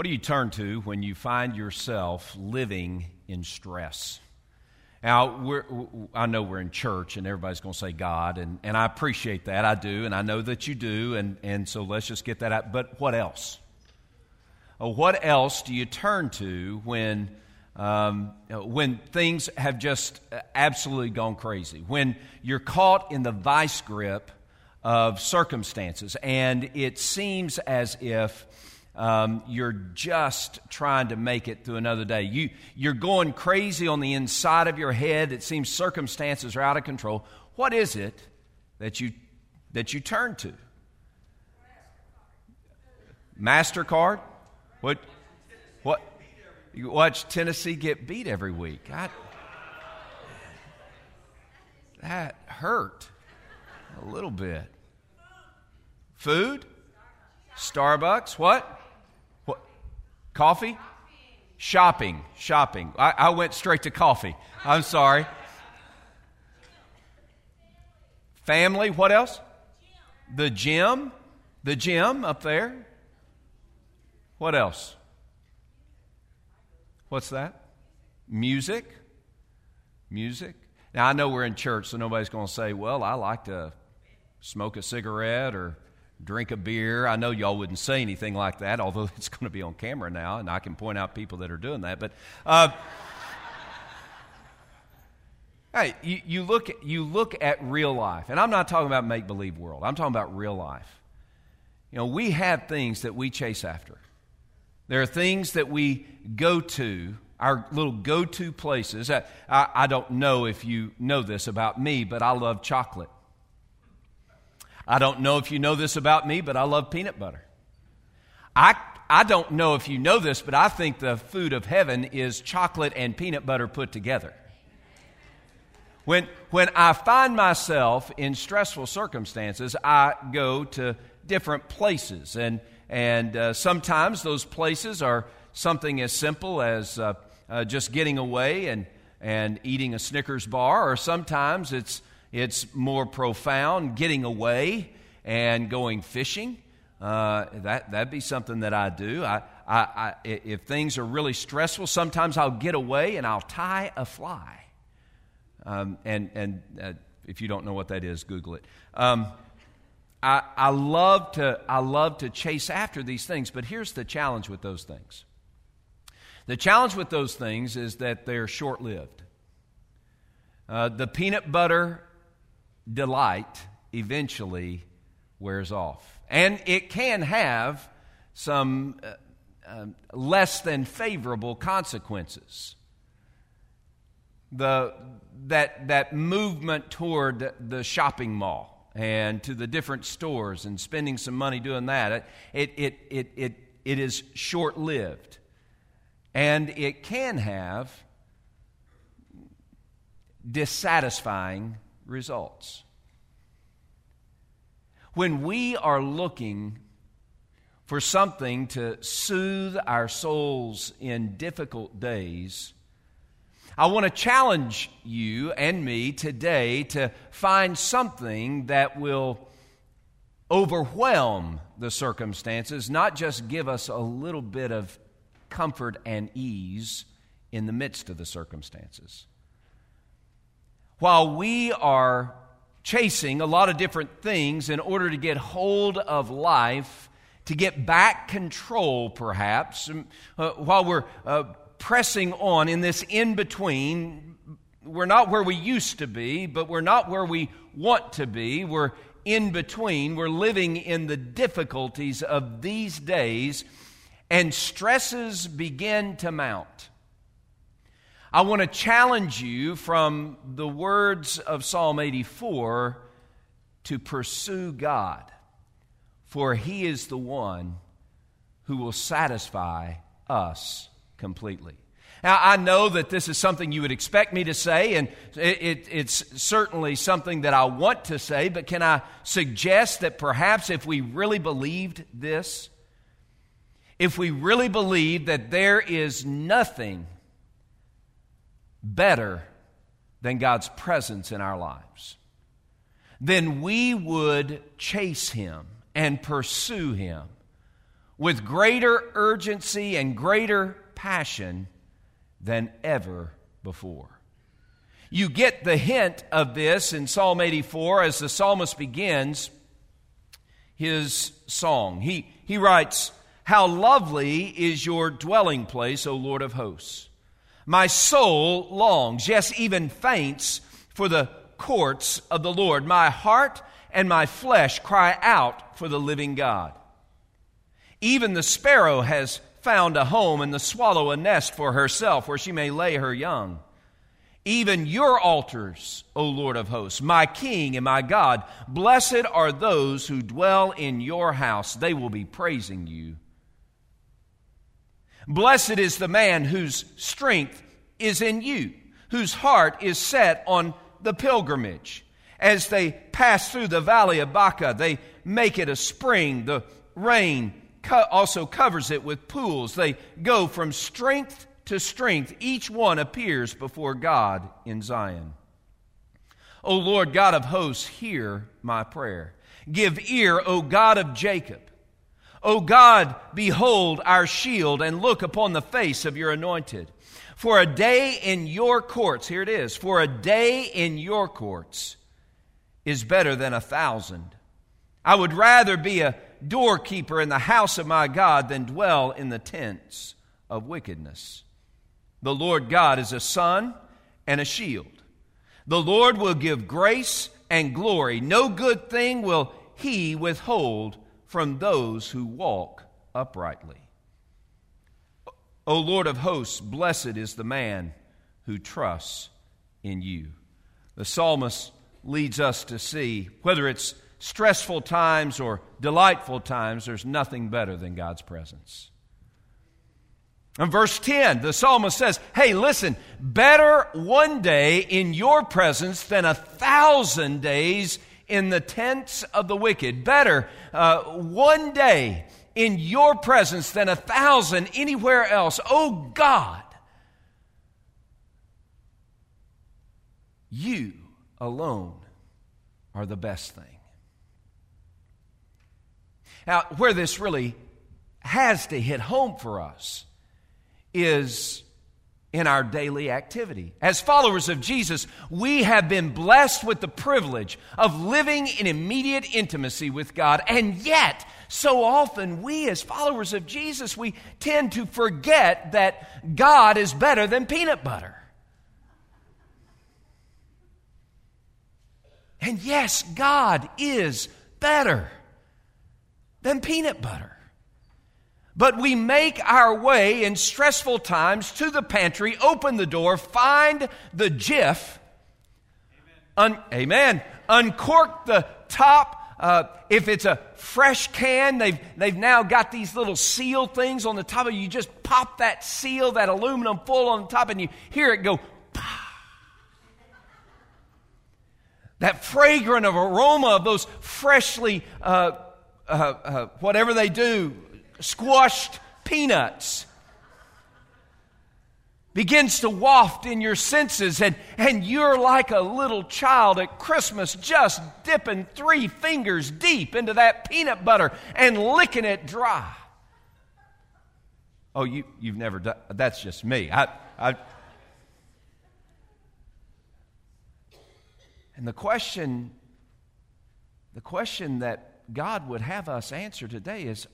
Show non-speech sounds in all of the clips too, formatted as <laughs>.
What do you turn to when you find yourself living in stress? Now, I know we're in church and everybody's going to say God, and, and I appreciate that. I do, and I know that you do, and, and so let's just get that out. But what else? Uh, what else do you turn to when, um, uh, when things have just uh, absolutely gone crazy? When you're caught in the vice grip of circumstances, and it seems as if um, you're just trying to make it through another day. You, you're going crazy on the inside of your head. It seems circumstances are out of control. What is it that you, that you turn to? MasterCard? What? What? You watch Tennessee get beat every week. I, that hurt a little bit. Food? Starbucks? What? Coffee? Shopping. Shopping. I, I went straight to coffee. I'm sorry. Family. What else? The gym. The gym up there. What else? What's that? Music. Music. Now, I know we're in church, so nobody's going to say, well, I like to smoke a cigarette or drink a beer. I know y'all wouldn't say anything like that, although <laughs> it's going to be on camera now, and I can point out people that are doing that. But uh, hey, you, you, look, you look at real life, and I'm not talking about make believe world. I'm talking about real life. You know, we have things that we chase after. There are things that we go to, our little go to places. I, I, I don't know if you know this about me, but I love chocolate. I don't know if you know this about me, but I love peanut butter. I, I don't know if you know this, but I think the food of heaven is chocolate and peanut butter put together. When, when I find myself in stressful circumstances, I go to different places. And, and uh, sometimes those places are something as simple as uh, uh, just getting away and, and eating a Snickers bar, or sometimes it's it's more profound, getting away and going fishing. Uh, that, that'd be something that I do. I, I, I, if things are really stressful, sometimes I'll get away and I'll tie a fly. Um, and and uh, if you don't know what that is, Google it. Um, I, I, love to, I love to chase after these things, but here's the challenge with those things. The challenge with those things is that they're short lived. Uh, the peanut butter delight eventually wears off. And it can have some uh, uh, less than favorable consequences. The, that, that movement toward the shopping mall and to the different stores and spending some money doing that, it, it, it, it, it is short lived. And it can have dissatisfying results. When we are looking for something to soothe our souls in difficult days, I want to challenge you and me today to find something that will overwhelm the circumstances, not just give us a little bit of comfort and ease in the midst of the circumstances while we are chasing a lot of different things in order to get hold of life, to get back control, perhaps, um, uh, while we're uh, pressing on in this in between, we're not where we used to be, but we're not where we want to be. We're in between. We're living in the difficulties of these days, and stresses begin to mount. I want to challenge you from the words of Psalm 84 to pursue God, for He is the one who will satisfy us completely. Now, I know that this is something you would expect me to say, and it, it, it's certainly something that I want to say, but can I suggest that perhaps if we really believed this, if we really believed that there is nothing better than God's presence in our lives, then we would chase Him and pursue Him with greater urgency and greater passion than ever before. You get the hint of this in Psalm 84 as the psalmist begins his song. He, he writes, How lovely is your dwelling place, O Lord of hosts! My soul longs, yes, even faints, for the courts of the Lord. My heart and my flesh cry out for the living God. Even the sparrow has found a home, and the swallow a nest for herself where she may lay her young. Even your altars, O Lord of hosts, my King and my God, blessed are those who dwell in your house. They will be praising you. Blessed is the man whose strength is in you, whose heart is set on the pilgrimage. As they pass through the valley of Baca, they make it a spring. The rain co- also covers it with pools. They go from strength to strength. Each one appears before God in Zion. O Lord God of hosts, hear my prayer. Give ear, O God of Jacob. O God, behold our shield and look upon the face of your anointed. For a day in your courts, here it is, for a day in your courts is better than a thousand. I would rather be a doorkeeper in the house of my God than dwell in the tents of wickedness. The Lord God is a sun and a shield. The Lord will give grace and glory. No good thing will he withhold from those who walk uprightly. O Lord of hosts, blessed is the man who trusts in you. The psalmist leads us to see whether it's stressful times or delightful times, there's nothing better than God's presence. In verse 10, the psalmist says, Hey, listen, better one day in your presence than a thousand days in the tents of the wicked. Better uh, one day in your presence than a thousand anywhere else. Oh God, you alone are the best thing. Now, where this really has to hit home for us is in our daily activity. As followers of Jesus, we have been blessed with the privilege of living in immediate intimacy with God, and yet, so often we as followers of Jesus, we tend to forget that God is better than peanut butter. And yes, God is better than peanut butter. But we make our way in stressful times to the pantry, open the door, find the Jif, un, amen, uncork the top. Uh, if it's a fresh can, they've, they've now got these little seal things on the top of it. You just pop that seal, that aluminum foil on the top, and you hear it go, that fragrant of aroma of those freshly, uh, uh, uh whatever they do, squashed peanuts begins to waft in your senses, and, and you're like a little child at Christmas just dipping three fingers deep into that peanut butter and licking it dry. Oh, you, you've never done that's just me. I, I, and the question, the question that God would have us answer today is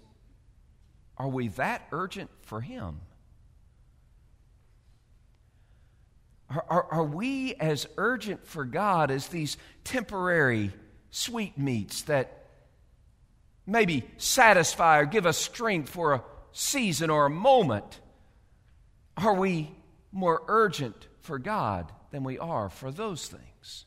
are we that urgent for Him? Are, are, are, we as urgent for God as these temporary sweetmeats that maybe satisfy or give us strength for a season or a moment? Are we more urgent for God than we are for those things?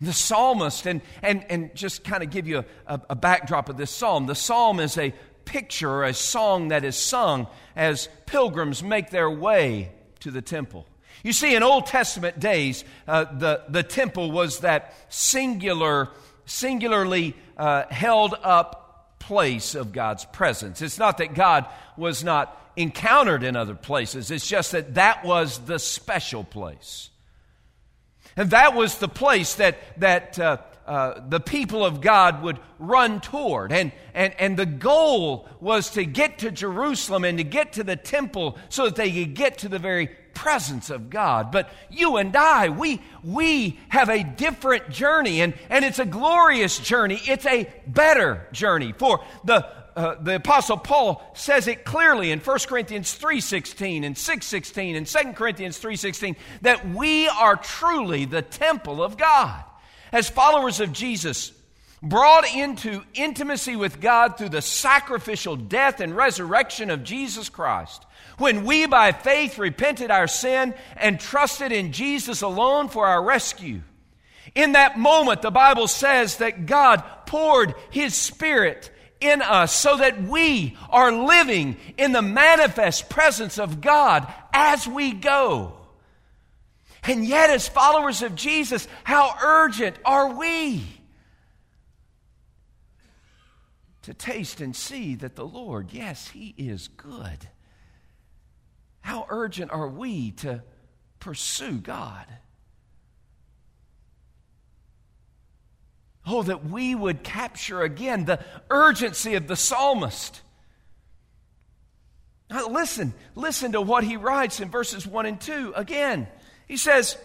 The psalmist, and, and, and just kind of give you a, a, backdrop of this psalm. The psalm is a picture, a song that is sung as pilgrims make their way to the temple. You see, in Old Testament days, uh, the, the temple was that singular, singularly uh, held up place of God's presence. It's not that God was not encountered in other places, it's just that that was the special place. And that was the place that, that uh, uh, the people of God would run toward. And, and, and the goal was to get to Jerusalem and to get to the temple so that they could get to the very presence of God. But you and I, we, we have a different journey, and, and it's a glorious journey. It's a better journey. For the, uh, the apostle paul says it clearly in 1 corinthians 3.16 and 6.16 and 2 corinthians 3.16 that we are truly the temple of god. As followers of Jesus, brought into intimacy with God through the sacrificial death and resurrection of Jesus Christ, when we by faith repented our sin and trusted in Jesus alone for our rescue, in that moment, the Bible says that God poured His Spirit in us so that we are living in the manifest presence of God as we go. And yet, as followers of Jesus, how urgent are we to taste and see that the Lord, yes, He is good? How urgent are we to pursue God? Oh, that we would capture again the urgency of the psalmist. Now, listen, listen to what he writes in verses 1 and 2 again. He says,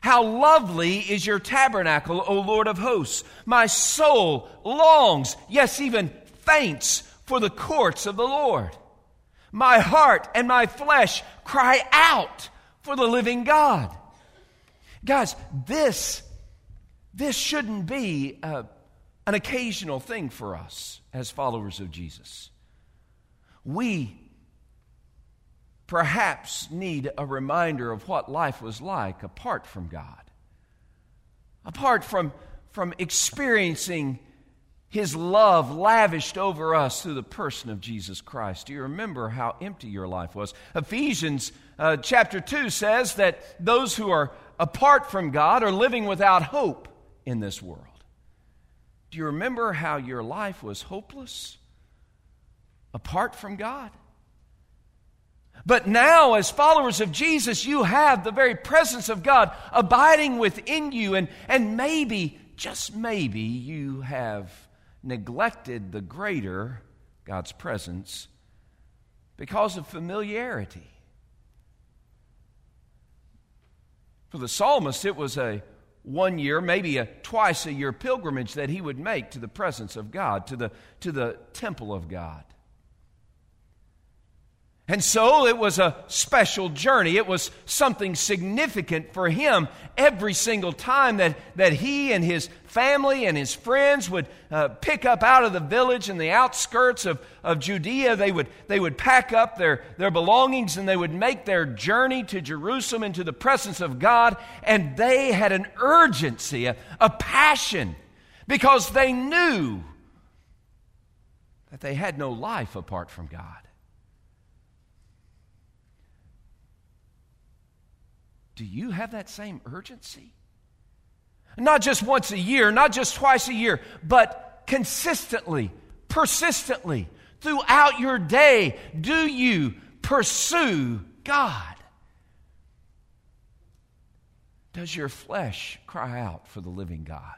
How lovely is your tabernacle, O Lord of hosts! My soul longs, yes, even faints for the courts of the Lord. My heart and my flesh cry out for the living God. Guys, this, this shouldn't be uh, an occasional thing for us as followers of Jesus. We perhaps need a reminder of what life was like apart from God, apart from, from experiencing His love lavished over us through the person of Jesus Christ. Do you remember how empty your life was? Ephesians uh, chapter 2 says that those who are apart from God are living without hope in this world. Do you remember how your life was hopeless apart from God? But now, as followers of Jesus, you have the very presence of God abiding within you, and, and maybe, just maybe, you have neglected the greater God's presence because of familiarity. For the psalmist, it was a one year, maybe a twice a year pilgrimage that he would make to the presence of God, to the, to the temple of God. And so it was a special journey. It was something significant for him every single time that, that he and his family and his friends would uh, pick up out of the village and the outskirts of, of Judea. They would, they would pack up their, their belongings and they would make their journey to Jerusalem into the presence of God. And they had an urgency, a, a passion, because they knew that they had no life apart from God. Do you have that same urgency? Not just once a year, not just twice a year, but consistently, persistently, throughout your day, do you pursue God? Does your flesh cry out for the living God?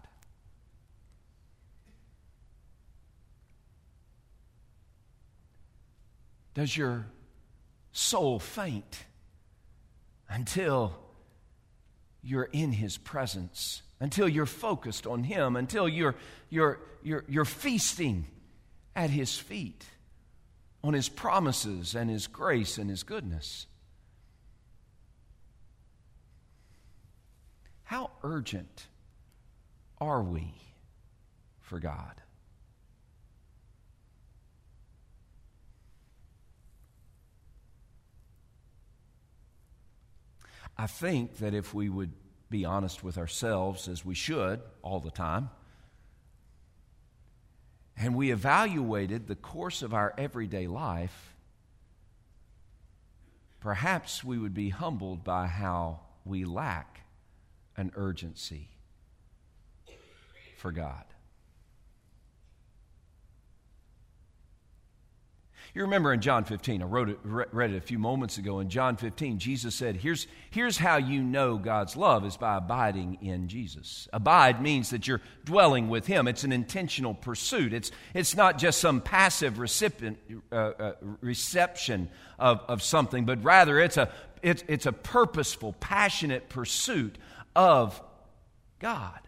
Does your soul faint until you're in His presence, until you're focused on Him, until you're, you're, you're, you're feasting at His feet on His promises and His grace and His goodness. How urgent are we for God? I think that if we would be honest with ourselves, as we should all the time, and we evaluated the course of our everyday life, perhaps we would be humbled by how we lack an urgency for God. You remember in John 15, I wrote it, read it a few moments ago. In John 15, Jesus said, here's, here's how you know God's love is by abiding in Jesus. Abide means that you're dwelling with Him. It's an intentional pursuit. It's, it's not just some passive recipient, uh, uh, reception of, of something, but rather it's a, it's, it's a purposeful, passionate pursuit of God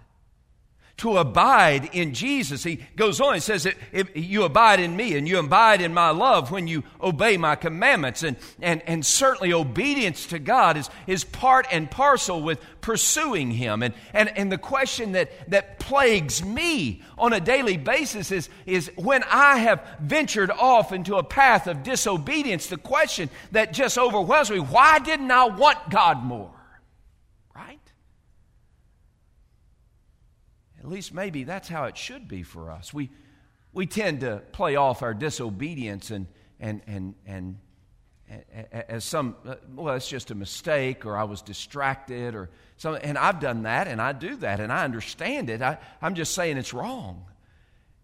to abide in Jesus. He goes on, he says, You abide in me and you abide in my love when you obey my commandments. And, and, and certainly obedience to God is, is part and parcel with pursuing Him. And, and, and the question that, that plagues me on a daily basis is, is when I have ventured off into a path of disobedience, the question that just overwhelms me why didn't I want God more? At least maybe that's how it should be for us. We, we tend to play off our disobedience and, and, and, and as some, well, it's just a mistake or I was distracted or something. And I've done that and I do that and I understand it. I, I'm just saying it's wrong.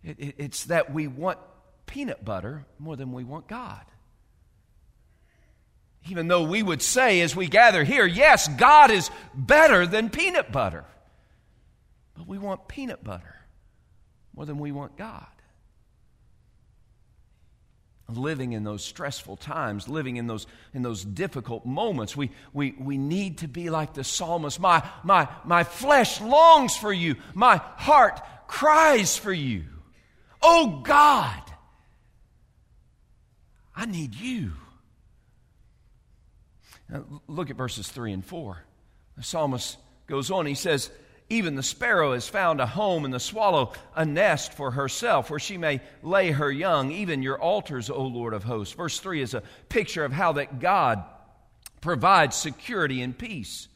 It, it, it's that we want peanut butter more than we want God. Even though we would say as we gather here, yes, God is better than peanut butter. But we want peanut butter more than we want God. Living in those stressful times, living in those, in those difficult moments, we, we, we need to be like the psalmist. My, my, my flesh longs for you, my heart cries for you. Oh God, I need you. Now, look at verses 3 and 4. The psalmist goes on, he says, even the sparrow has found a home, and the swallow a nest for herself, where she may lay her young. Even your altars, O Lord of hosts. Verse 3 is a picture of how that God provides security and peace.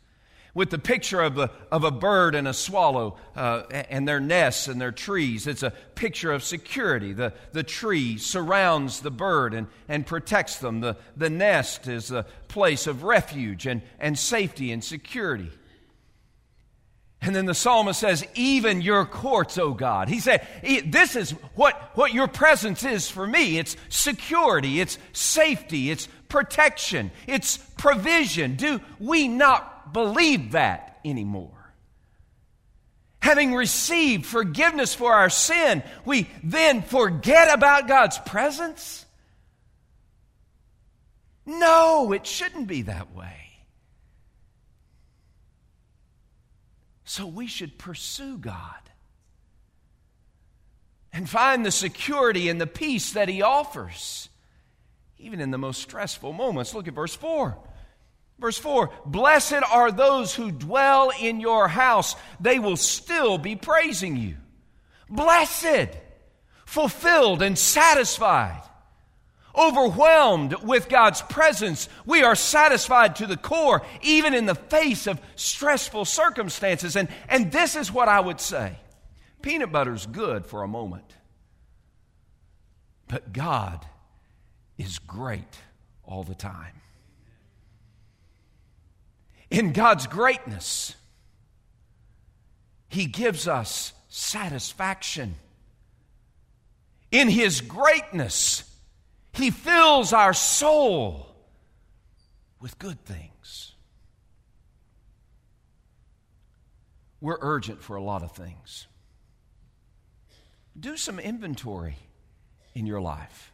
With the picture of a, of a bird and a swallow uh, and their nests and their trees, it's a picture of security. The, the tree surrounds the bird and, and protects them. The, the nest is a place of refuge and, and safety and security. And then the psalmist says, Even your courts, O God. He said, This is what, what your presence is for me. It's security, it's safety, it's protection, it's provision. Do we not believe that anymore? Having received forgiveness for our sin, we then forget about God's presence? No, it shouldn't be that way. So we should pursue God and find the security and the peace that He offers, even in the most stressful moments. Look at verse 4. Verse 4 Blessed are those who dwell in your house, they will still be praising you. Blessed, fulfilled, and satisfied overwhelmed with God's presence. We are satisfied to the core, even in the face of stressful circumstances. And, and this is what I would say peanut butter's good for a moment, but God is great all the time. In God's greatness, He gives us satisfaction. In His greatness, he fills our soul with good things. We're urgent for a lot of things. Do some inventory in your life.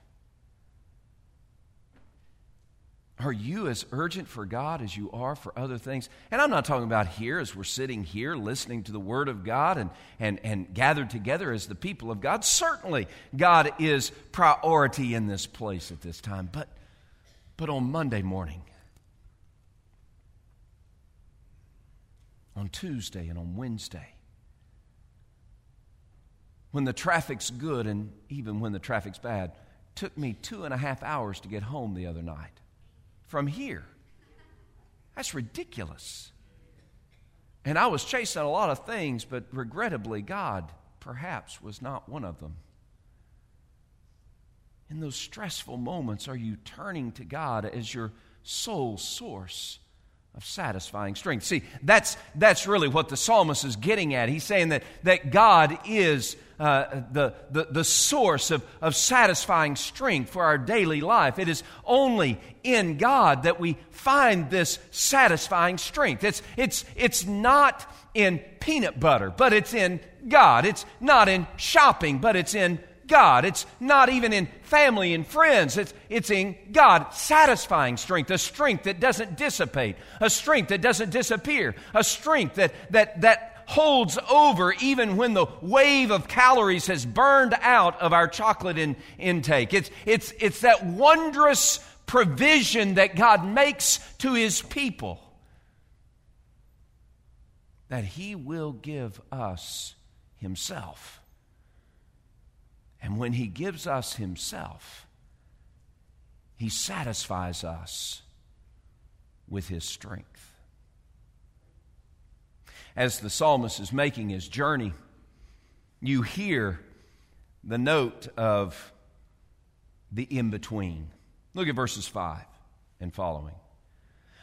Are you as urgent for God as you are for other things? And I'm not talking about here as we're sitting here listening to the Word of God and, and, and gathered together as the people of God. Certainly, God is priority in this place at this time. But, but on Monday morning, on Tuesday, and on Wednesday, when the traffic's good and even when the traffic's bad, took me two and a half hours to get home the other night from here. That's ridiculous. And I was chasing a lot of things, but regrettably, God perhaps was not one of them. In those stressful moments, are you turning to God as your sole source of satisfying strength? See, that's, that's really what the psalmist is getting at. He's saying that, that God is uh, the, the, the source of, of satisfying strength for our daily life. It is only in God that we find this satisfying strength. It's, it's, it's not in peanut butter, but it's in God. It's not in shopping, but it's in God. It's not even in family and friends. It's, it's in God. Satisfying strength, a strength that doesn't dissipate, a strength that doesn't disappear, a strength that, that, that holds over even when the wave of calories has burned out of our chocolate in, intake. It's, it's, it's that wondrous provision that God makes to his people that he will give us himself. And when He gives us Himself, He satisfies us with His strength. As the psalmist is making his journey, you hear the note of the in between. Look at verses 5 and following.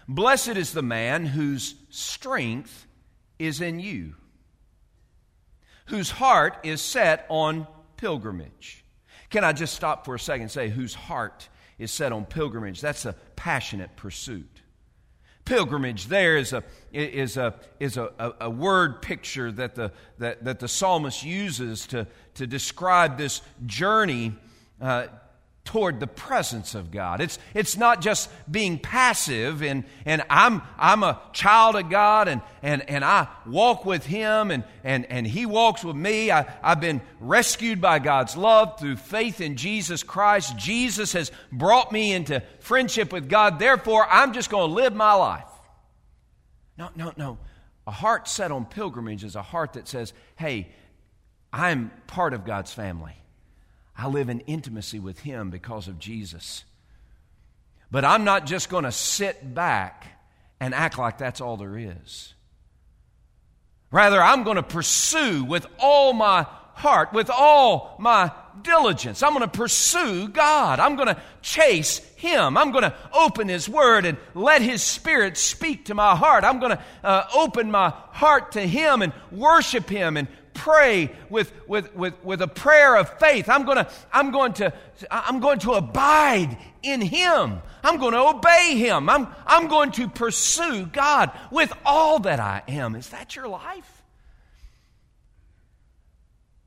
Blessed is the man whose strength is in you, whose heart is set on pilgrimage. Can I just stop for a second and say, whose heart is set on pilgrimage? That's a passionate pursuit. Pilgrimage there is a, is a, is a, a, a word picture that the, that, that the psalmist uses to, to describe this journey uh, toward the presence of God. It's, it's not just being passive and, and I'm, I'm a child of God and, and, and I walk with Him and, and, and He walks with me. I, I've been rescued by God's love through faith in Jesus Christ. Jesus has brought me into friendship with God. Therefore, I'm just going to live my life. No, no, no. A heart set on pilgrimage is a heart that says, hey, I'm part of God's family. I live in intimacy with Him because of Jesus. But I'm not just going to sit back and act like that's all there is. Rather, I'm going to pursue with all my heart, with all my diligence. I'm going to pursue God. I'm going to chase Him. I'm going to open His Word and let His Spirit speak to my heart. I'm going to uh, open my heart to Him and worship Him and pray with, with, with, with a prayer of faith. I'm, gonna, I'm, going to, I'm going to abide in Him. I'm going to obey Him. I'm, I'm going to pursue God with all that I am. Is that your life?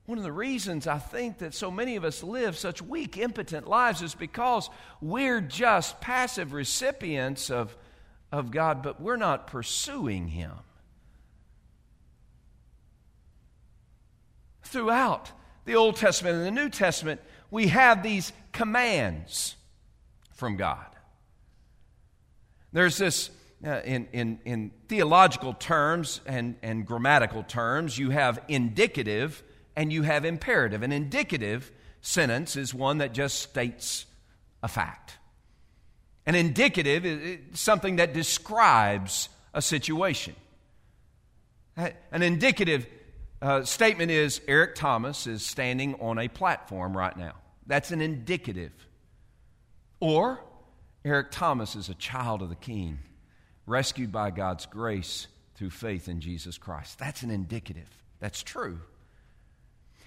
One of the reasons I think that so many of us live such weak, impotent lives is because we're just passive recipients of, of God, but we're not pursuing Him. Throughout the Old Testament and the New Testament, we have these commands from God. There's this, uh, in, in, in theological terms and, and grammatical terms, you have indicative and you have imperative. An indicative sentence is one that just states a fact. An indicative is something that describes a situation. An indicative uh, statement is Eric Thomas is standing on a platform right now. That's an indicative. Or Eric Thomas is a child of the King, rescued by God's grace through faith in Jesus Christ. That's an indicative. That's true.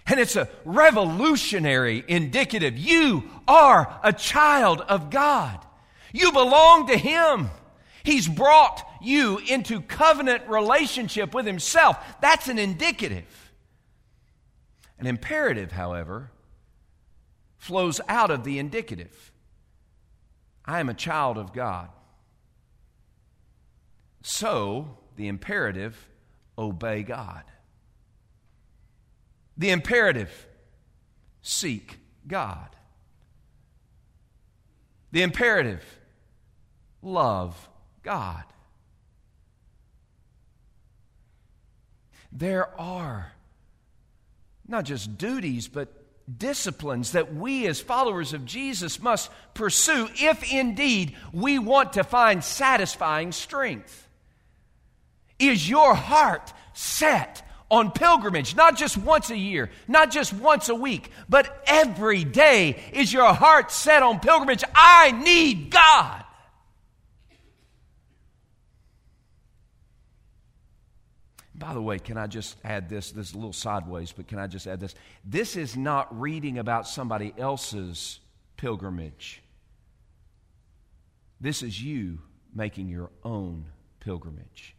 And it's a revolutionary indicative. You are a child of God. You belong to Him. He's brought you into covenant relationship with Himself. That's an indicative. An imperative, however, flows out of the indicative. I am a child of God. So, the imperative, obey God. The imperative, seek God. The imperative, love God. There are not just duties, but disciplines that we as followers of Jesus must pursue if indeed we want to find satisfying strength. Is your heart set on pilgrimage, not just once a year, not just once a week, but every day? Is your heart set on pilgrimage? I need God. By the way, can I just add this? This is a little sideways, but can I just add this? This is not reading about somebody else's pilgrimage. This is you making your own pilgrimage.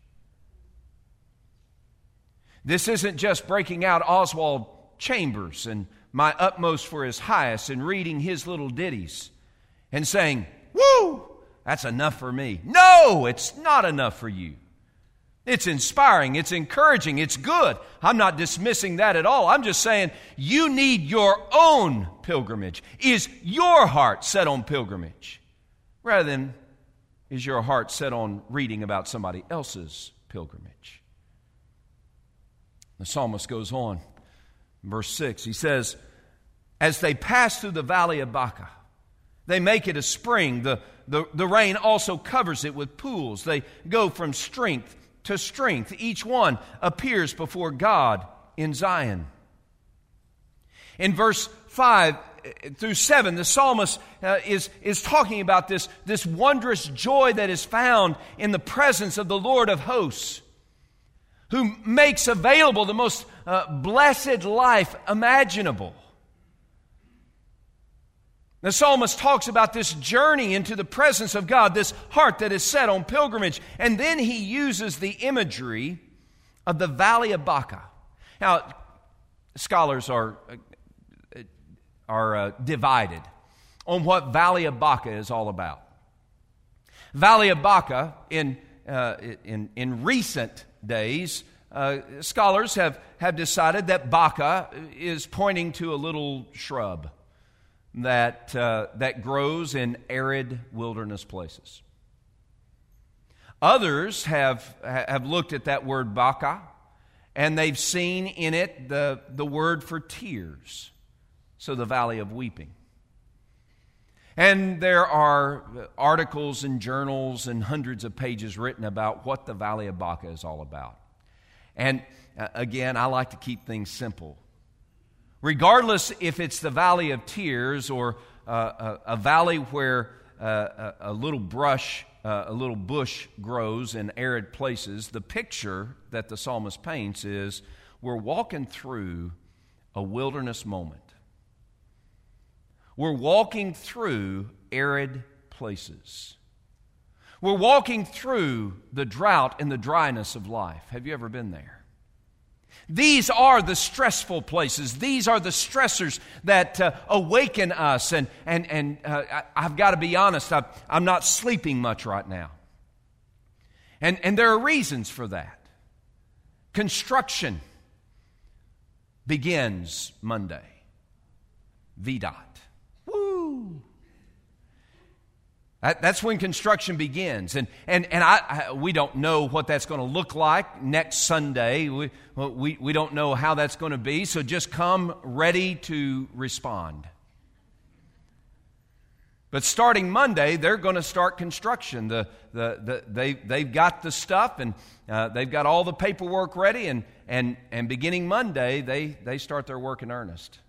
This isn't just breaking out Oswald Chambers and my utmost for his highest and reading his little ditties and saying, Woo, that's enough for me. No, it's not enough for you. It's inspiring, it's encouraging, it's good. I'm not dismissing that at all. I'm just saying you need your own pilgrimage. Is your heart set on pilgrimage rather than is your heart set on reading about somebody else's pilgrimage? The psalmist goes on, verse 6. He says, As they pass through the valley of Baca, they make it a spring. The, the, the rain also covers it with pools. They go from strength to strength. Each one appears before God in Zion. In verse 5 through 7, the psalmist uh, is, is talking about this, this wondrous joy that is found in the presence of the Lord of hosts, who makes available the most uh, blessed life imaginable. The psalmist talks about this journey into the presence of God, this heart that is set on pilgrimage. And then he uses the imagery of the Valley of Baca. Now, scholars are, are uh, divided on what Valley of Baca is all about. Valley of Baca, in, uh, in, in recent days, uh, scholars have, have decided that Baca is pointing to a little shrub that, uh, that grows in arid wilderness places. Others have, have looked at that word Baca and they've seen in it the, the word for tears, so the valley of weeping. And there are articles and journals and hundreds of pages written about what the Valley of Baca is all about. And uh, again, I like to keep things simple. Regardless if it's the valley of tears or uh, a, a, valley where uh, a, a, little brush, uh, a little bush grows in arid places, the picture that the psalmist paints is we're walking through a wilderness moment. We're walking through arid places. We're walking through the drought and the dryness of life. Have you ever been there? These are the stressful places. These are the stressors that uh, awaken us. And, and, and uh, I, have got to be honest, I, I'm not sleeping much right now. And, and there are reasons for that. Construction begins Monday. VDOT. Woo! That's when construction begins. And, and, and I, I we don't know what that's going to look like next Sunday. We, we, we don't know how that's going to be. So just come ready to respond. But starting Monday, they're going to start construction. The, the, the, they, they've got the stuff and uh, they've got all the paperwork ready. And, and, and beginning Monday, they, they start their work in earnest.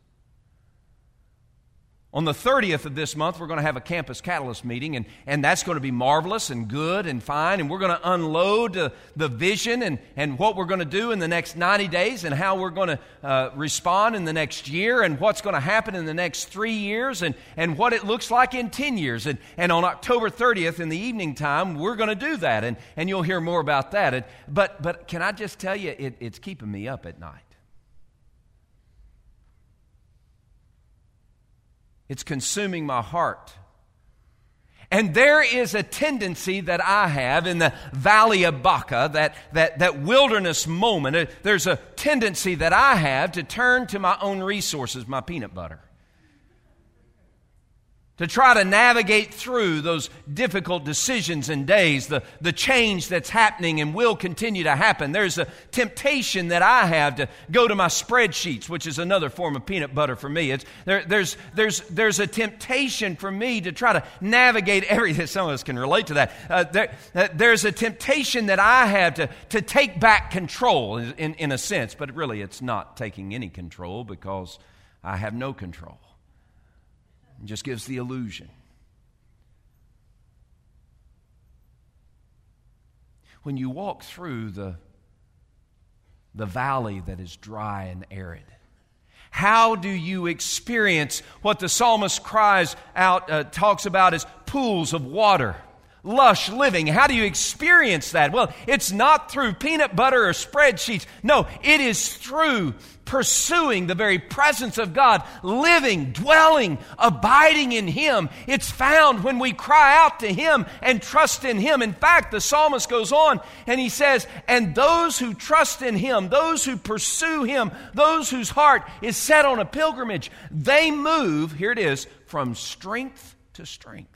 On the 30th of this month, we're going to have a Campus Catalyst meeting, and, and that's going to be marvelous and good and fine. And we're going to unload uh, the vision and, and what we're going to do in the next 90 days and how we're going to uh, respond in the next year and what's going to happen in the next three years and, and what it looks like in 10 years. And, and on October 30th in the evening time, we're going to do that, and, and you'll hear more about that. And, but, but can I just tell you, it, it's keeping me up at night. It's consuming my heart. And there is a tendency that I have in the valley of Baca, that, that, that wilderness moment. There's a tendency that I have to turn to my own resources, my peanut butter to try to navigate through those difficult decisions and days, the, the change that's happening and will continue to happen. There's a temptation that I have to go to my spreadsheets, which is another form of peanut butter for me. It's, there, there's, there's, there's a temptation for me to try to navigate everything. <laughs> Some of us can relate to that. Uh, there, uh, there's a temptation that I have to, to take back control in, in, in a sense, but really it's not taking any control because I have no control. It just gives the illusion. When you walk through the the valley that is dry and arid? How do you experience what the psalmist cries out, uh, talks about as pools of water? Lush living. How do you experience that? Well, it's not through peanut butter or spreadsheets. No, it is through pursuing the very presence of God, living, dwelling, abiding in Him. It's found when we cry out to Him and trust in Him. In fact, the psalmist goes on and he says, And those who trust in Him, those who pursue Him, those whose heart is set on a pilgrimage, they move, here it is, from strength to strength.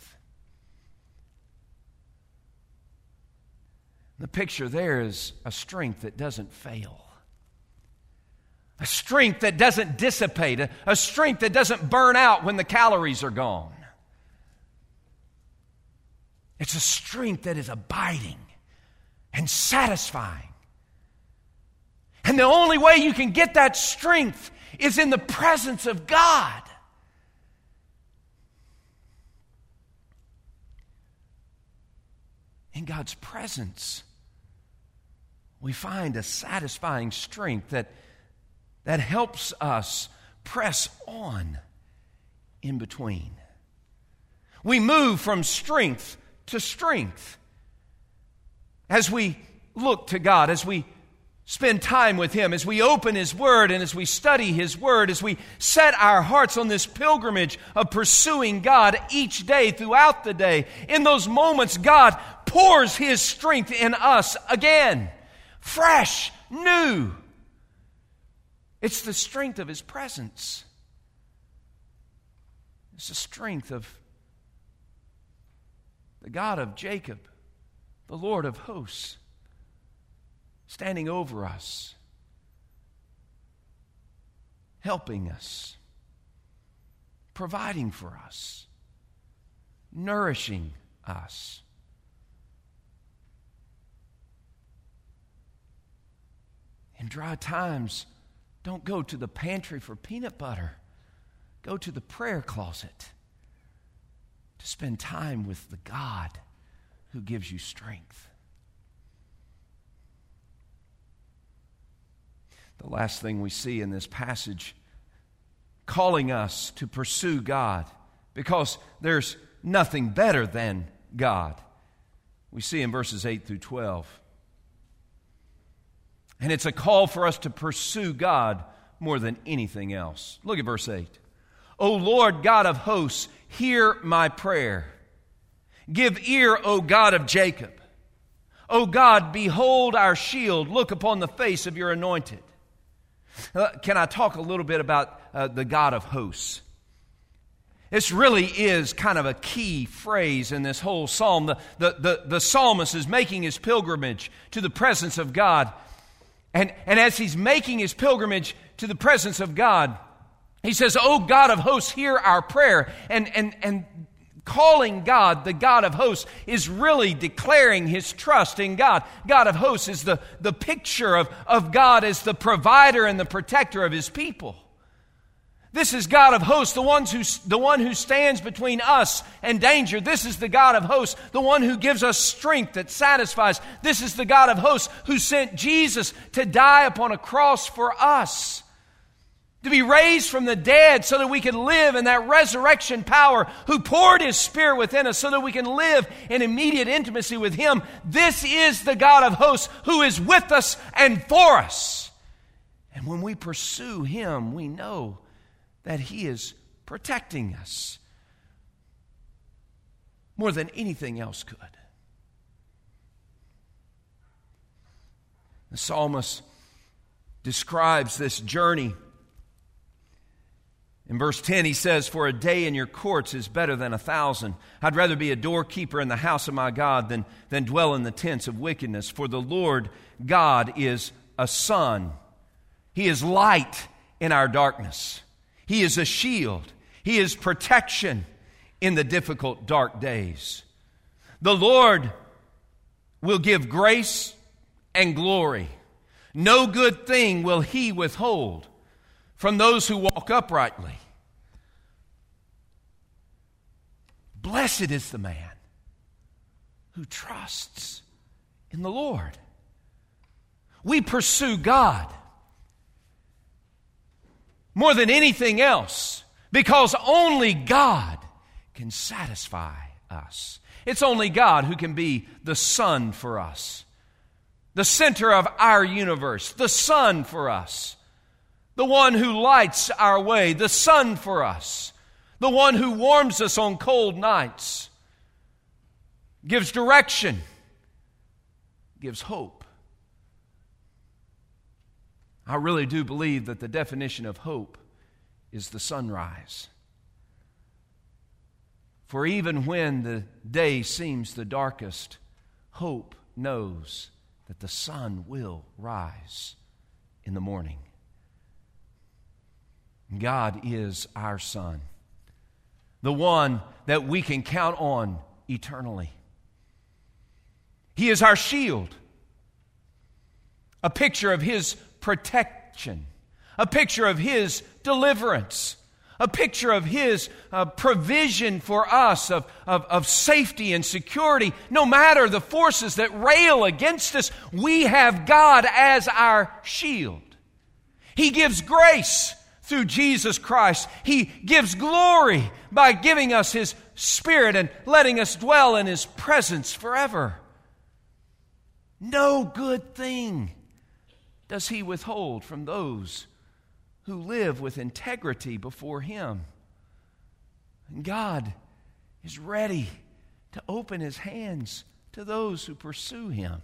The picture there is a strength that doesn't fail. A strength that doesn't dissipate, a, a, strength that doesn't burn out when the calories are gone. It's a strength that is abiding and satisfying. And the only way you can get that strength is in the presence of God. In God's presence we find a satisfying strength that, that helps us press on in between. We move from strength to strength as we look to God, as we spend time with Him, as we open His Word and as we study His Word, as we set our hearts on this pilgrimage of pursuing God each day throughout the day. In those moments, God pours His strength in us again fresh, new. It's the strength of His presence. It's the strength of the God of Jacob, the Lord of hosts, standing over us, helping us, providing for us, nourishing us. In dry times, don't go to the pantry for peanut butter. Go to the prayer closet to spend time with the God who gives you strength. The last thing we see in this passage calling us to pursue God because there's nothing better than God. We see in verses 8 through 12. And it's a call for us to pursue God more than anything else. Look at verse 8. O Lord God of hosts, hear my prayer. Give ear, O God of Jacob. O God, behold our shield. Look upon the face of your anointed. Uh, can I talk a little bit about uh, the God of hosts? This really is kind of a key phrase in this whole psalm. The, the, the, the psalmist is making his pilgrimage to the presence of God. And, and as he's making his pilgrimage to the presence of God, he says, Oh God of hosts, hear our prayer. And, and, and calling God the God of hosts is really declaring his trust in God. God of hosts is the, the picture of, of God as the provider and the protector of his people. This is God of hosts, the, ones who, the one who stands between us and danger. This is the God of hosts, the one who gives us strength that satisfies. This is the God of hosts who sent Jesus to die upon a cross for us, to be raised from the dead so that we can live in that resurrection power, who poured his spirit within us so that we can live in immediate intimacy with him. This is the God of hosts who is with us and for us. And when we pursue him, we know that He is protecting us more than anything else could. The psalmist describes this journey. In verse 10, he says, For a day in your courts is better than a thousand. I'd rather be a doorkeeper in the house of my God than, than dwell in the tents of wickedness. For the Lord God is a sun, He is light in our darkness. He is a shield, He is protection in the difficult, dark days. The Lord will give grace and glory. No good thing will He withhold from those who walk uprightly. Blessed is the man who trusts in the Lord. we pursue God more than anything else because only God can satisfy us. It's only God who can be the sun for us, the center of our universe, the sun for us, the one who lights our way, the sun for us, the one who warms us on cold nights, gives direction, gives hope. I really do believe that the definition of hope is the sunrise. For even when the day seems the darkest, hope knows that the sun will rise in the morning. God is our sun, the one that we can count on eternally. He is our shield, a picture of His protection, a picture of His deliverance, a picture of His uh, provision for us of, of, of safety and security. No matter the forces that rail against us, we have God as our shield. He gives grace through Jesus Christ. He gives glory by giving us His Spirit and letting us dwell in His presence forever. No good thing does He withhold from those who live with integrity before Him. And God is ready to open His hands to those who pursue Him.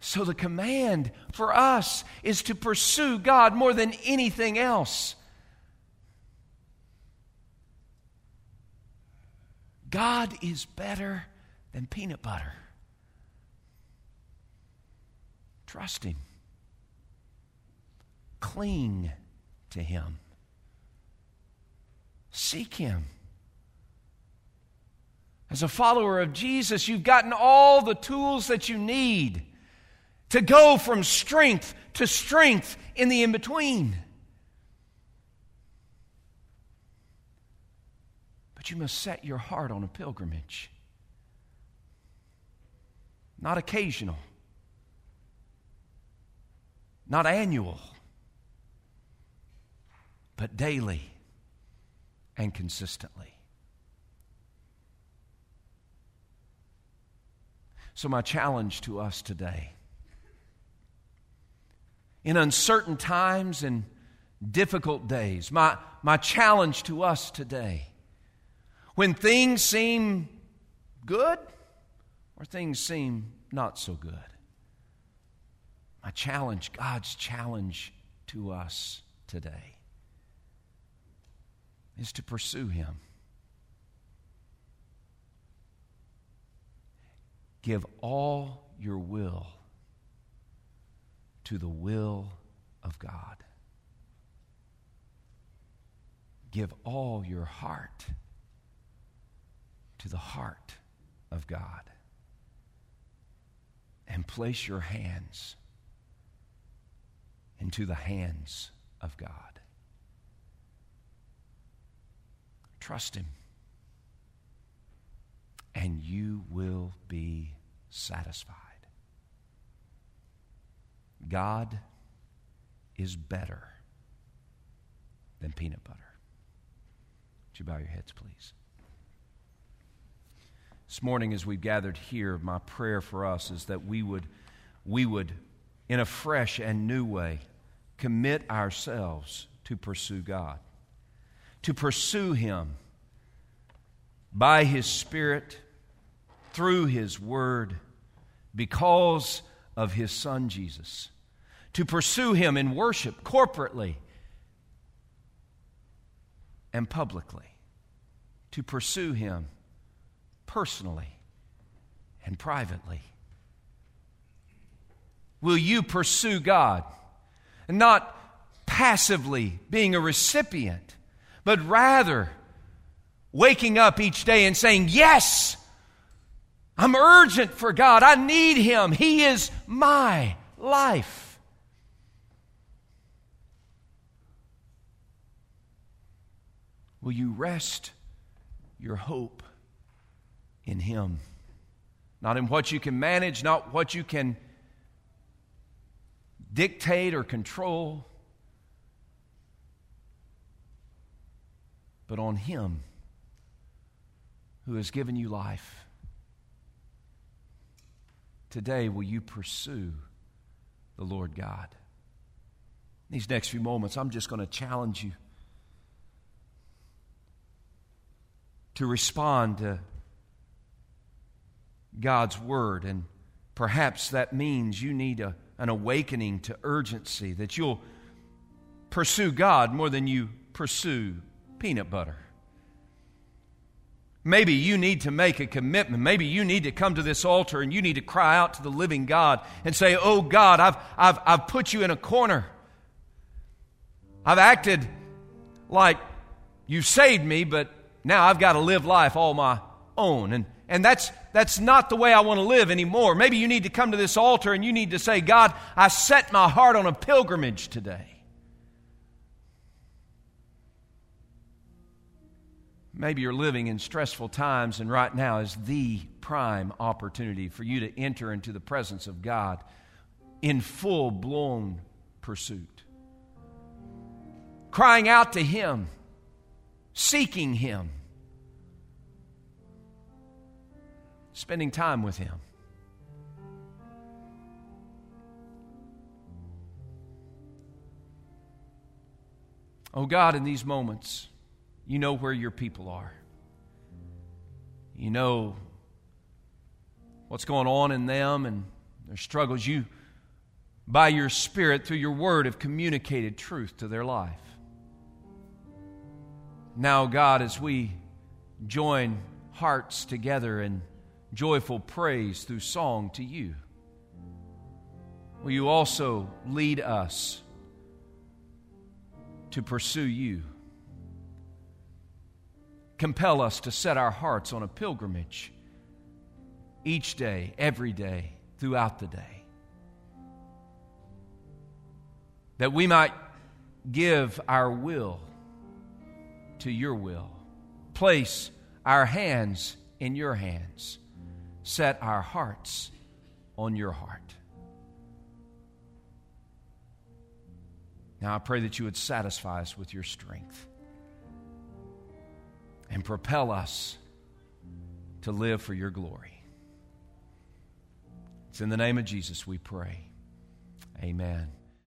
So, the command for us is to pursue God more than anything else. God is better than peanut butter. Trust Him. Cling to Him. Seek Him. As a follower of Jesus, you've gotten all the tools that you need to go from strength to strength in the in between. But you must set your heart on a pilgrimage, not occasional, not annual, but daily and consistently. So, my challenge to us today in uncertain times and difficult days, my, my challenge to us today, when things seem good or things seem not so good, my challenge, God's challenge to us today, is to pursue Him. Give all your will to the will of God. Give all your heart to the heart of God. And place your hands into the hands of God. Trust Him, and you will be satisfied. God is better than peanut butter. Would you bow your heads, please? This morning, as we've gathered here, my prayer for us is that we would, we would in a fresh and new way, commit ourselves to pursue God, to pursue Him by His Spirit, through His Word, because of His Son Jesus, to pursue Him in worship corporately and publicly, to pursue Him personally and privately will you pursue God? And not passively being a recipient, but rather waking up each day and saying, Yes, I'm urgent for God. I need Him. He is my life. Will you rest your hope in Him? not in what you can manage, not what you can dictate or control, but on Him who has given you life. Today, will you pursue the Lord God? These next few moments, I'm just going to challenge you to respond to God's Word. And perhaps that means you need a, an awakening to urgency, that you'll pursue God more than you pursue peanut butter. Maybe you need to make a commitment. Maybe you need to come to this altar and you need to cry out to the living God and say, Oh God, I've, I've, I've put you in a corner. I've acted like you saved me, but now I've got to live life all my own. And, and that's, that's not the way I want to live anymore. Maybe you need to come to this altar and you need to say, God, I set my heart on a pilgrimage today. Maybe you're living in stressful times, and right now is the prime opportunity for you to enter into the presence of God in full blown pursuit. Crying out to Him, seeking Him, spending time with Him. Oh God, in these moments, you know where your people are. You know what's going on in them and their struggles. You, by your Spirit, through your word, have communicated truth to their life. Now, God, as we join hearts together in joyful praise through song to you, will you also lead us to pursue you? compel us to set our hearts on a pilgrimage each day, every day, throughout the day. That we might give our will to your will, place our hands in your hands, set our hearts on your heart. Now I pray that you would satisfy us with your strength and propel us to live for your glory. It's in the name of Jesus we pray. Amen.